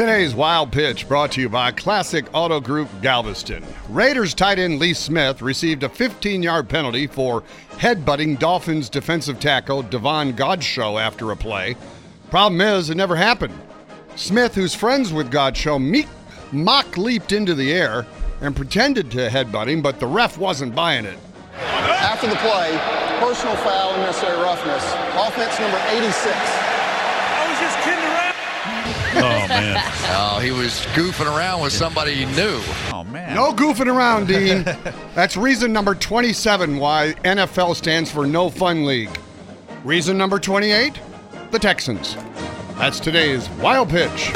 Today's Wild Pitch brought to you by Classic Auto Group Galveston. Raiders tight end Lee Smith received a 15 yard penalty for headbutting Dolphins defensive tackle Davon Godchaux after a play. Problem is, it never happened. Smith, who's friends with Godchaux, meek, mock leaped into the air and pretended to headbutt him, but the ref wasn't buying it. After the play, personal foul, and necessary roughness. Offense number 86. Man. Oh, he was goofing around with somebody he knew. Oh man. No goofing around, Dean. That's reason number 27 why NFL stands for No Fun League. Reason number 28 the Texans. That's today's Wild Pitch.